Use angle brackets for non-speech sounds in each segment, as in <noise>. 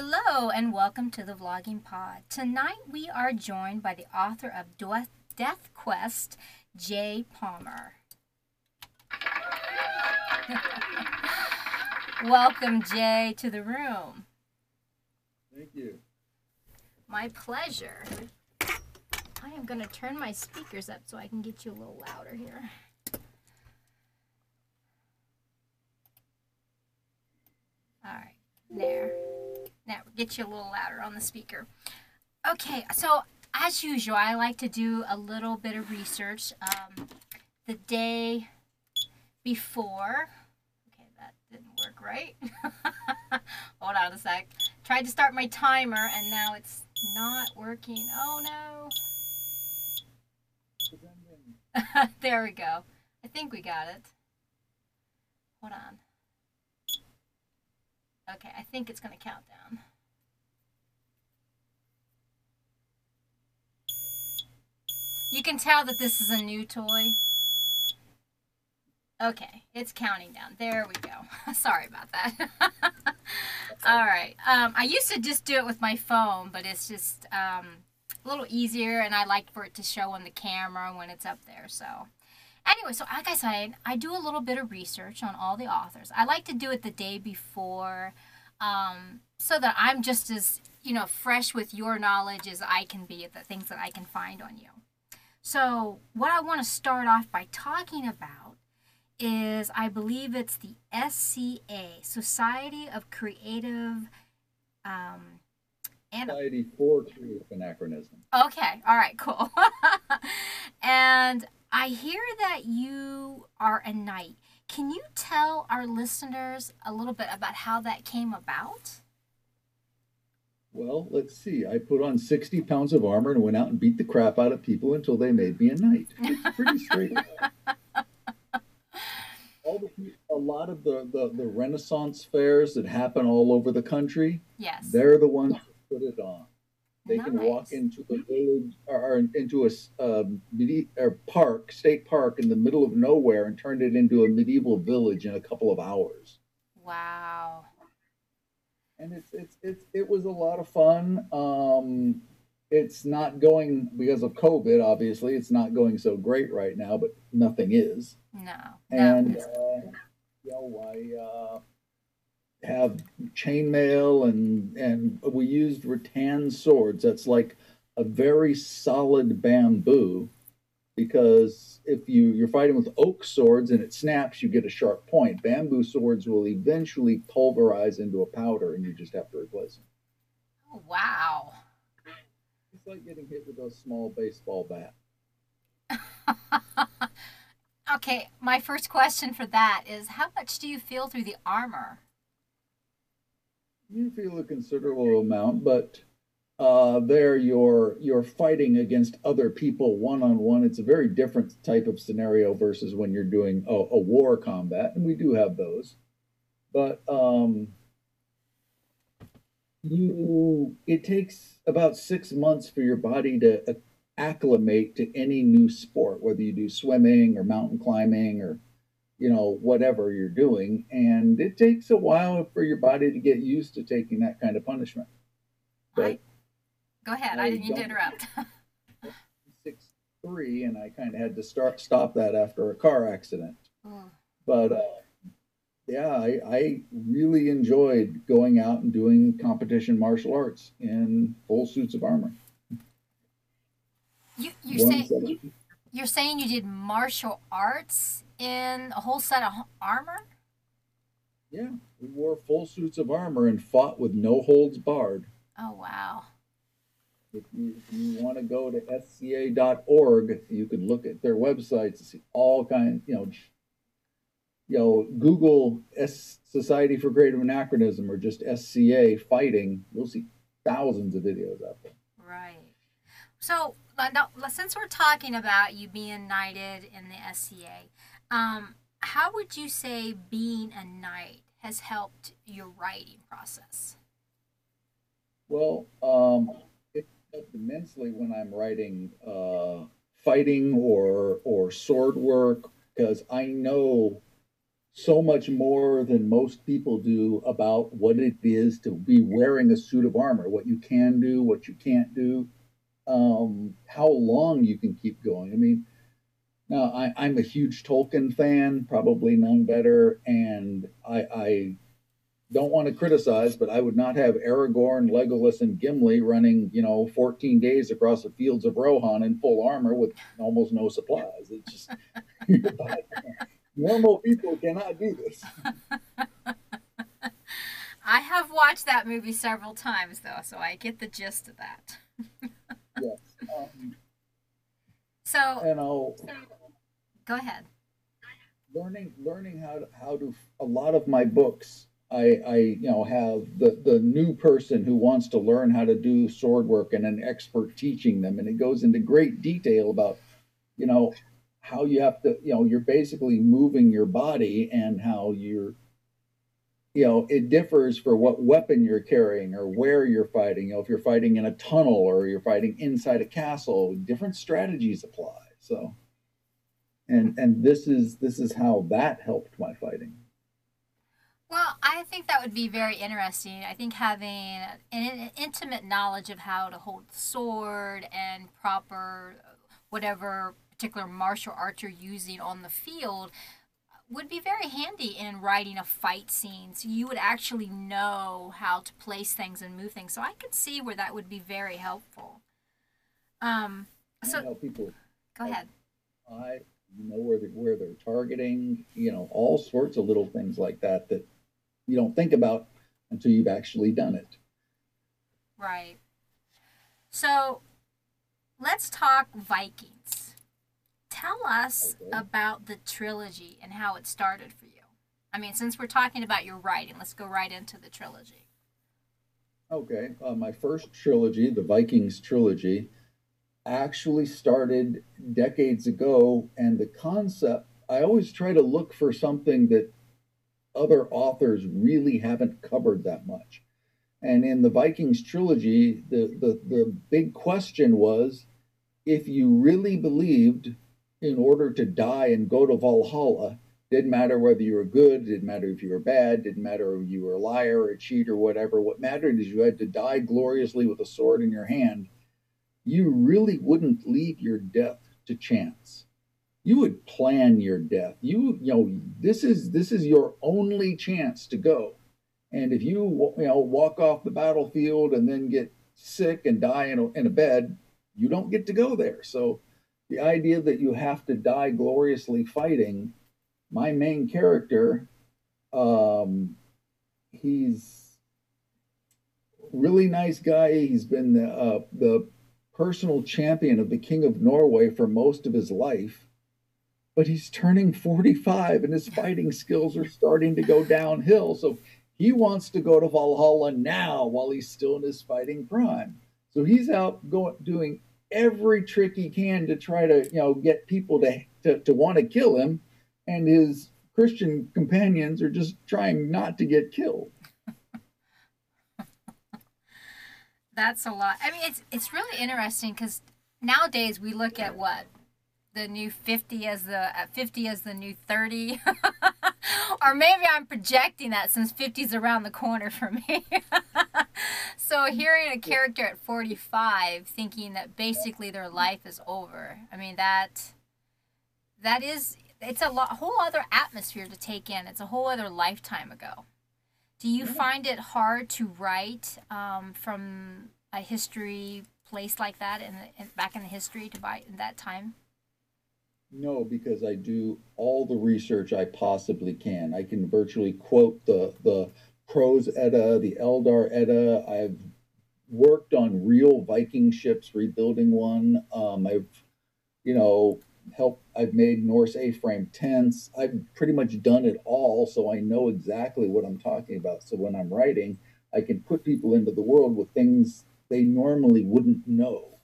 Hello and welcome to the Vlogging Pod. Tonight we are joined by the author of Death Quest, Jay Palmer. <laughs> welcome, Jay, to the room. Thank you. My pleasure. I am going to turn my speakers up so I can get you a little louder here. All right, there. Now, get you a little louder on the speaker. Okay, so as usual, I like to do a little bit of research um, the day before. Okay, that didn't work right. <laughs> Hold on a sec. Tried to start my timer and now it's not working. Oh no. <laughs> there we go. I think we got it. Hold on. Okay, I think it's going to count down. You can tell that this is a new toy. Okay, it's counting down. There we go. <laughs> Sorry about that. <laughs> All right. Um, I used to just do it with my phone, but it's just um, a little easier, and I like for it to show on the camera when it's up there. So, anyway, so like I said, I do a little bit of research on all the authors. I like to do it the day before, um, so that I'm just as you know fresh with your knowledge as I can be at the things that I can find on you. So, what I want to start off by talking about is I believe it's the SCA, Society of Creative um, and Society for Creative Anachronism. Okay, all right, cool. <laughs> and I hear that you are a knight. Can you tell our listeners a little bit about how that came about? Well, let's see. I put on 60 pounds of armor and went out and beat the crap out of people until they made me a knight. It's pretty <laughs> straight. all the a lot of the, the the Renaissance fairs that happen all over the country. Yes, they're the ones who put it on. They nice. can walk into a village or, into a um, or park, state park in the middle of nowhere, and turn it into a medieval village in a couple of hours. Wow. And it's it's it's it was a lot of fun. Um, it's not going because of COVID. Obviously, it's not going so great right now, but nothing is. No. And no. Uh, you know, I uh, have chainmail and and we used rattan swords. That's like a very solid bamboo, because if you you're fighting with oak swords and it snaps, you get a sharp point. Bamboo swords will eventually pulverize into a powder, and you just have to replace them. Oh wow! It's like getting hit with a small baseball bat. <laughs> okay, my first question for that is how much do you feel through the armor? You feel a considerable amount, but uh, there you're you're fighting against other people one on one. It's a very different type of scenario versus when you're doing a, a war combat, and we do have those. But um, you it takes about six months for your body to acclimate to any new sport whether you do swimming or mountain climbing or you know whatever you're doing and it takes a while for your body to get used to taking that kind of punishment but I, go ahead i, I didn't mean to interrupt <laughs> six three and i kind of had to start stop that after a car accident oh. but uh, yeah, I, I really enjoyed going out and doing competition martial arts in full suits of armor. You, you're saying you, you're saying you did martial arts in a whole set of armor? Yeah, we wore full suits of armor and fought with no holds barred. Oh wow! If you, if you want to go to sca.org, you can look at their websites to see all kinds, you know, you know, Google S Society for Creative Anachronism or just SCA fighting, you'll see thousands of videos out there. Right. So now, since we're talking about you being knighted in the SCA, um, how would you say being a knight has helped your writing process? Well, um, it helped immensely when I'm writing uh, fighting or or sword work because I know so much more than most people do about what it is to be wearing a suit of armor, what you can do, what you can't do, um, how long you can keep going. I mean, now I, am a huge Tolkien fan, probably none better, and I, I don't want to criticize, but I would not have Aragorn, Legolas, and Gimli running, you know, 14 days across the fields of Rohan in full armor with almost no supplies. It's just <laughs> normal people cannot do this. <laughs> I have watched that movie several times, though, so I get the gist of that. <laughs> yes. Um, so, you know, go ahead. Learning, learning how to how to a lot of my books I, I you know have the the new person who wants to learn how to do sword work and an expert teaching them. And it goes into great detail about you know how you have to you know you're basically moving your body and how you're you know it differs for what weapon you're carrying or where you're fighting. You know if you're fighting in a tunnel or you're fighting inside a castle different strategies apply. So and and this is this is how that helped my fighting well, I think that would be very interesting. I think having an intimate knowledge of how to hold the sword and proper whatever particular martial art you're using on the field would be very handy in writing a fight scene. So you would actually know how to place things and move things. So I could see where that would be very helpful. Um, so people. Go ahead. I know where they, where they're targeting. You know all sorts of little things like that that you don't think about until you've actually done it. Right. So let's talk Vikings. Tell us okay. about the trilogy and how it started for you. I mean, since we're talking about your writing, let's go right into the trilogy. Okay. Uh, my first trilogy, the Vikings trilogy, actually started decades ago. And the concept, I always try to look for something that other authors really haven't covered that much. And in the Vikings trilogy, the, the, the big question was if you really believed in order to die and go to Valhalla, didn't matter whether you were good, didn't matter if you were bad, didn't matter if you were a liar or a cheat or whatever. What mattered is you had to die gloriously with a sword in your hand. You really wouldn't leave your death to chance you would plan your death. You you know this is this is your only chance to go. And if you you know walk off the battlefield and then get sick and die in a, in a bed, you don't get to go there. So the idea that you have to die gloriously fighting, my main character, um, he's really nice guy. He's been the, uh, the personal champion of the King of Norway for most of his life but he's turning 45 and his <laughs> fighting skills are starting to go downhill. So he wants to go to Valhalla now while he's still in his fighting prime. So he's out going doing every trick he can to try to, you know, get people to to, to want to kill him. And his Christian companions are just trying not to get killed. That's a lot. I mean, it's it's really interesting because nowadays we look at what? The new 50 as the uh, 50 as the new 30 <laughs> or maybe i'm projecting that since 50 is around the corner for me. <laughs> So hearing a character at 45 thinking that basically their life is over i mean that that is it's a lot, whole other atmosphere to take in. It's a whole other lifetime ago do you find it hard to write um, from a history place like that in, in back in the history to buy in that time no, because I do all the research I possibly can. I can virtually quote the the Prose Edda, the Elder Edda. I've worked on real Viking ships, rebuilding one. Um, I've, you know, helped. I've made Norse A-frame tents. I've pretty much done it all, so I know exactly what I'm talking about. So when I'm writing, I can put people into the world with things they normally wouldn't know.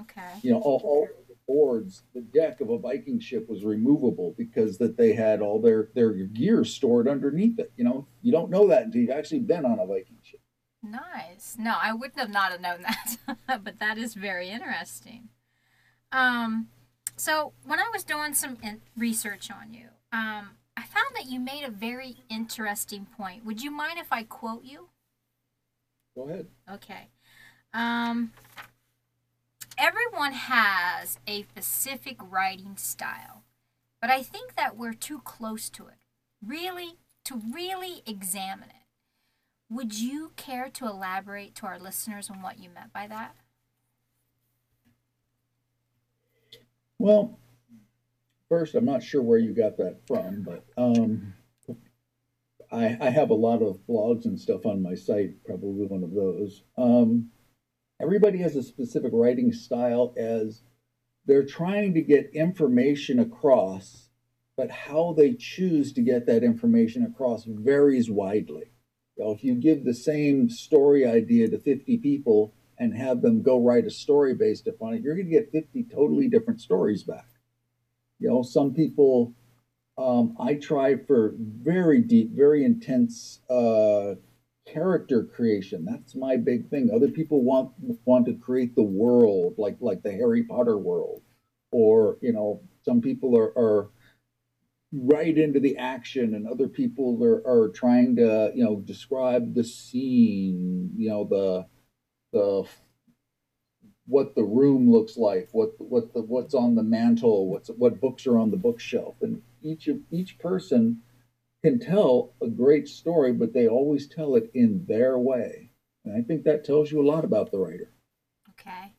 Okay. You know, all, all the boards, the deck of a Viking ship was removable because that they had all their their gear stored underneath it. You know, you don't know that until you've actually been on a Viking ship. Nice. No, I wouldn't have not have known that, <laughs> but that is very interesting. Um, so when I was doing some research on you, um, I found that you made a very interesting point. Would you mind if I quote you? Go ahead. Okay. Um, everyone has a specific writing style, but I think that we're too close to it. Really, to really examine it. Would you care to elaborate to our listeners on what you meant by that? Well, first, I'm not sure where you got that from, but um, I, I have a lot of blogs and stuff on my site, probably one of those. Um, everybody has a specific writing style as they're trying to get information across, but how they choose to get that information across varies widely. You know, if you give the same story idea to 50 people and have them go write a story based upon it, you're going to get 50 totally different stories back. You know, some people, um, I try for very deep, very intense uh, character creation. That's my big thing. Other people want want to create the world, like like the Harry Potter world, or you know, some people are, are right into the action and other people are, are trying to you know describe the scene you know the the what the room looks like what what the what's on the mantle what's what books are on the bookshelf. And each of each person can tell a great story but they always tell it in their way. And i think that tells you a lot about the writer. Okay.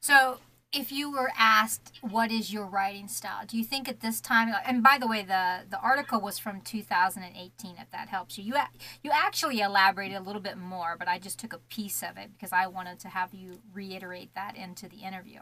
So, if you were asked what is your writing style, do you think at this time and by the way the the article was from 2018 if that helps you. You you actually elaborated a little bit more, but I just took a piece of it because I wanted to have you reiterate that into the interview.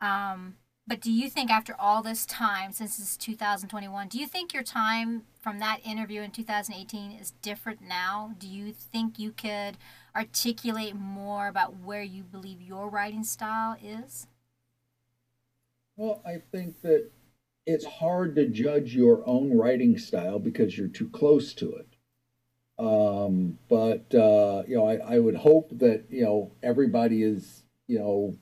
Um, but do you think after all this time since it's 2021, do you think your time from that interview in 2018 is different now? Do you think you could articulate more about where you believe your writing style is? Well i think that it's hard to judge your own writing style because you're too close to it um, but uh, you know I, I would hope that you know everybody is you know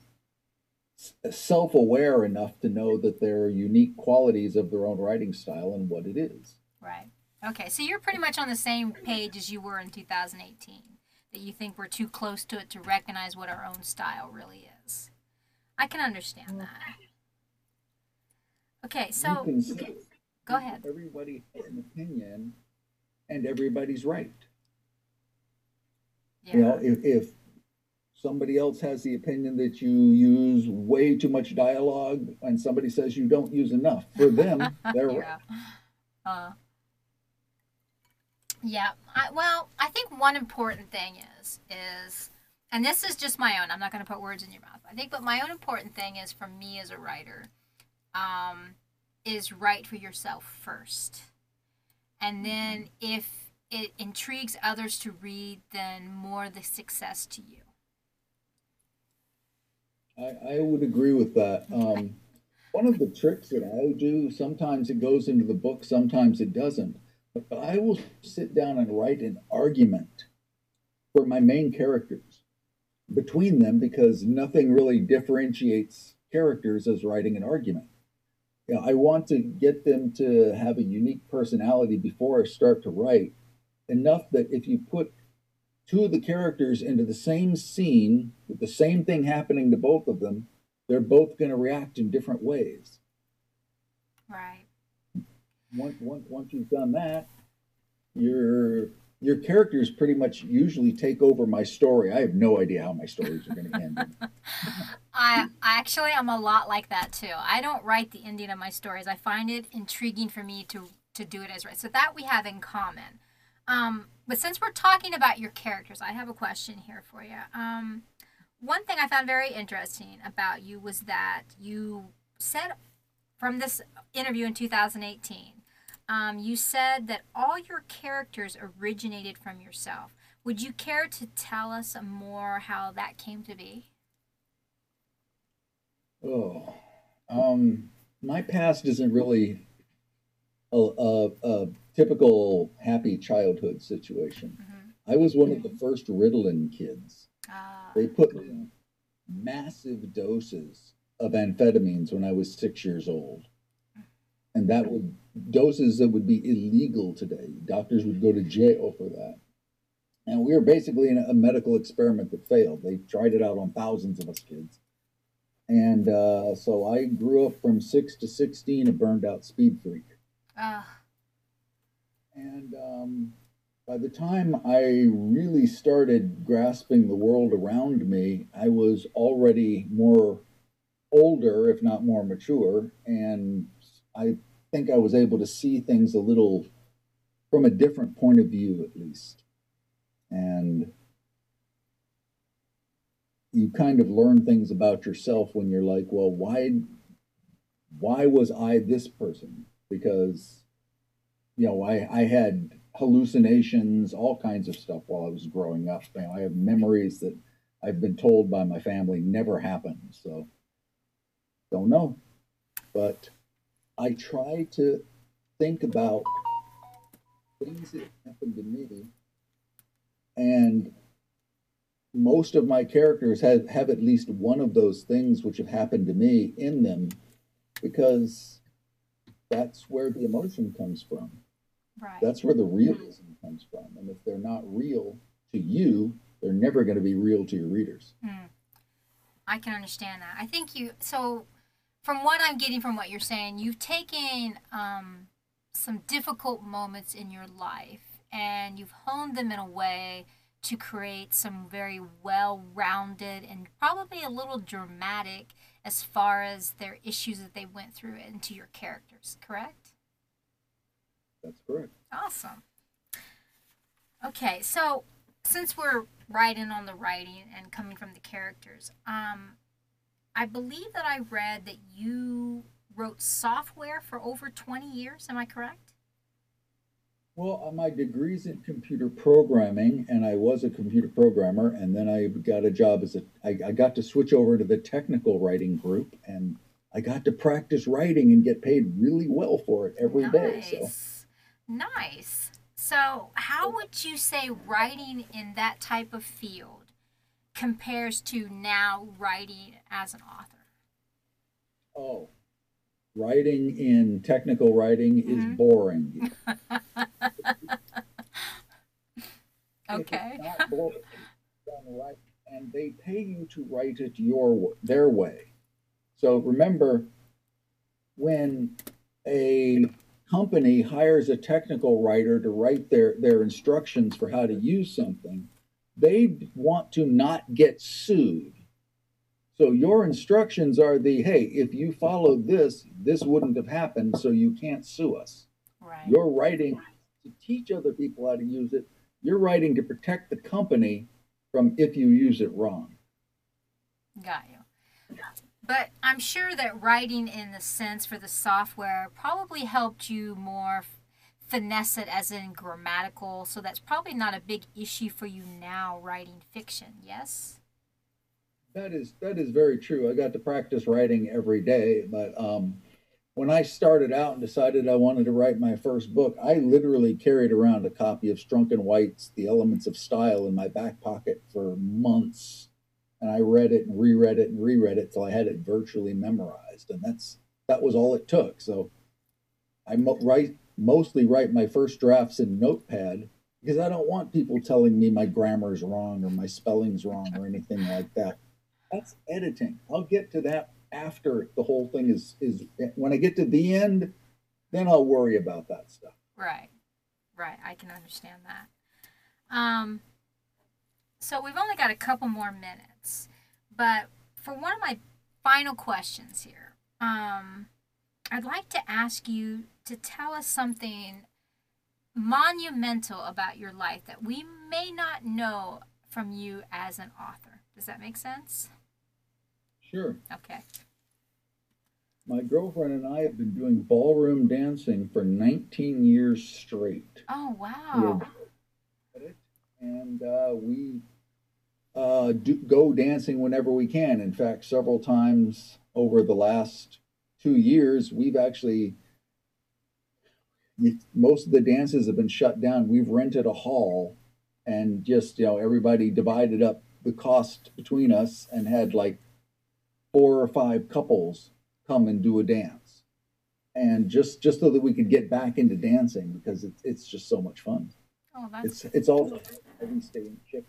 self-aware enough to know that there are unique qualities of their own writing style and what it is. Right. Okay, so you're pretty much on the same page as you were in 2018. That you think we're too close to it to recognize what our own style really is. I can understand that. Okay, you so can go ahead. everybody has an opinion and everybody's right. You Yeah. know, if, if somebody else has the opinion that you use way too much dialogue and somebody says you don't use enough, for them, <laughs> they're right. yeah. Uh, yeah. I, well, I think one important thing is is, and this is just my own. I'm not going to put words in your mouth. I think, but my own important thing is for me as a writer, um, is right for yourself first, and then if it intrigues others to read, then more the success to you. I, I would agree with that. Um, one of the tricks that I do, sometimes it goes into the book, sometimes it doesn't. But I will sit down and write an argument for my main characters between them because nothing really differentiates characters as writing an argument. You know, I want to get them to have a unique personality before I start to write, enough that if you put two of the characters into the same scene with the same thing happening to both of them, they're both going to react in different ways. Right. Once, once, once you've done that, your your characters pretty much usually take over my story. I have no idea how my stories are going to end. <laughs> I actually am a lot like that too. I don't write the ending of my stories. I find it intriguing for me to to do it as right. So that we have in common. Um, but since we're talking about your characters, I have a question here for you. Um, one thing I found very interesting about you was that you said from this interview in 2018, um, you said that all your characters originated from yourself. Would you care to tell us more how that came to be? Oh, um, my past isn't really a, a, a typical happy childhood situation. Mm-hmm. I was one of the first Ritalin kids. Uh, They put massive doses of amphetamines when I was six years old. And that would doses that would be illegal today. Doctors would go to jail for that. And we were basically in a medical experiment that failed. They tried it out on thousands of us kids. And uh, so I grew up from six to 16, a burned out speed freak. Uh, And um, by the time I really started grasping the world around me, I was already more older, if not more mature. And I think I was able to see things a little from a different point of view, at least. And you kind of learn things about yourself when you're like, well, why, why was I this person? Because, you know, I, I had hallucinations, all kinds of stuff while I was growing up. You know, I have memories that I've been told by my family never happened. So, don't know. But I try to think about things that happened to me. And most of my characters have, have at least one of those things which have happened to me in them because that's where the emotion comes from. right. That's where the realism comes from. And if they're not real to you, they're never going to be real to your readers. Hmm. I can understand that. I think you. So, from what I'm getting from what you're saying, you've taken um, some difficult moments in your life and you've honed them in a way to create some very well-rounded and probably a little dramatic as far as their issues that they went through into your characters. Correct? That's correct. Awesome. Okay, so since we're writing on the writing and coming from the characters, um, I believe that I read that you wrote software for over 20 years. Am I correct? Well, uh, my degree's in computer programming, and I was a computer programmer, and then I got a job as a. I, I got to switch over to the technical writing group, and I got to practice writing and get paid really well for it every day. So, nice. Nice. So, how would you say writing in that type of field compares to now writing as an author? oh, writing in technical writing is Mhm. boring. <laughs> Okay. boring, right, and they pay you to write it your their way. So remember, when a company hires a technical writer to write their their instructions for how to use something, they want to not get sued. So your instructions are the hey, if you followed this, this wouldn't have happened, so you can't sue us. Right. You're writing to teach other people how to use it. You're writing to protect the company from if you use it wrong. Got you. But I'm sure that writing in the sense for the software probably helped you more finesse it as in grammatical, so that's probably not a big issue for you now writing fiction, yes? That is that is very true. I got to practice writing every day, but um, when I started out and decided I wanted to write my first book, I literally carried around a copy of Strunk and White's The Elements of Style in my back pocket for months. And I read it and reread it and reread it till I had it virtually memorized. And that's that was all it took. So I write mostly write my first drafts in Notepad because I don't want people telling me my grammar's wrong or my spelling's wrong or anything like that. That's editing. I'll get to that after the whole thing is is when I get to the end, then I'll worry about that stuff. Right. Right. I can understand that. Um, so we've only got a couple more minutes, but for one of my final questions here, um, I'd like to ask you to tell us something monumental about your life that we may not know from you as an author. Does that make sense? Sure. Okay. My girlfriend and I have been doing ballroom dancing for 19 years straight. Oh, wow. and uh, we uh, do, go dancing whenever we can. In fact, several times over the last two years, we've actually you- most of the dances have been shut down. We've rented a hall and just you know everybody divided up the cost between us and had like four or five couples come and do a dance. and just just so that we could get back into dancing because it's it's just so much fun. Oh, that's It's it's also we stay in shape.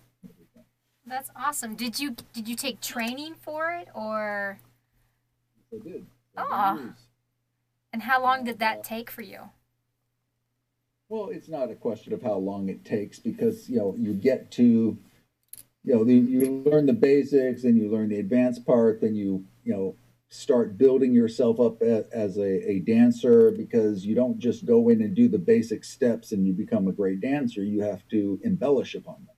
that's awesome. Did you did you take training for it or So good. Oh. and how long did that uh, take for you? Well, it's not a question of how long it takes because you know you get to, you know, the, you learn the basics and you learn the advanced part, then you you know start building yourself up a, as a, a dancer because you don't just go in and do the basic steps and you become a great dancer. You have to embellish upon them.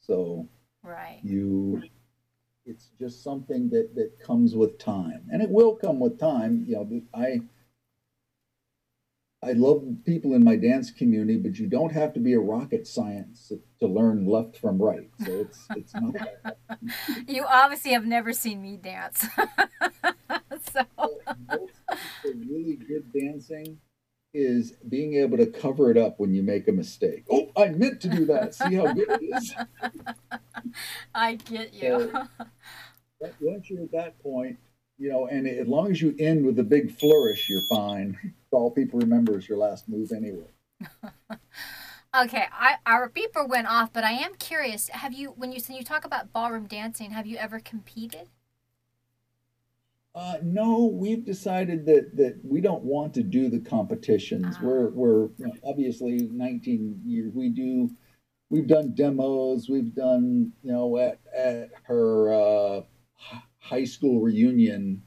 So Right. you it's just something that that comes with time and it will come with time you know i i love people in my dance community but you don't have to be a rocket science to learn left from right so it's it's not <laughs> You obviously have never seen me dance. <laughs> so really good dancing is being able to cover it up when you make a mistake oh i meant to do that see how good it is <laughs> I get you. But once you're at that point, you know, and as long as you end with a big flourish, you're fine. All people remember is your last move anyway. <laughs> Okay, I, our beeper went off, but I am curious. Have you, when you when you talk about ballroom dancing, have you ever competed? Uh, no, we've decided that that we don't want to do the competitions. Ah. We're we're you know, obviously 19 years. We do. We've done demos. We've done you know at at her uh, high school reunion.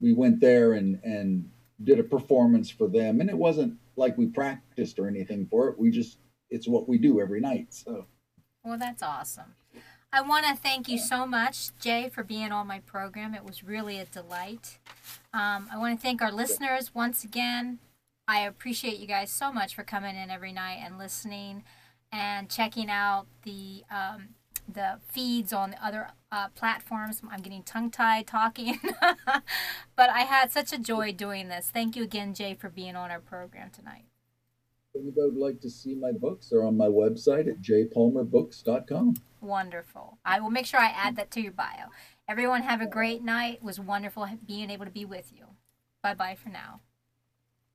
We went there and and did a performance for them, and it wasn't like we practiced or anything for it. We just it's what we do every night. So. Well, that's awesome. I want to thank you so much, Jay, for being on my program. It was really a delight. Um, I want to thank our listeners once again. I appreciate you guys so much for coming in every night and listening and checking out the um, the feeds on the other uh, platforms. I'm getting tongue tied talking, <laughs> but I had such a joy doing this. Thank you again, Jay, for being on our program tonight. If anybody would like to see my books, they're on my website at jaypalmerbooks.com. Wonderful. I will make sure I add that to your bio. Everyone have a great night. It was wonderful being able to be with you. Bye bye for now.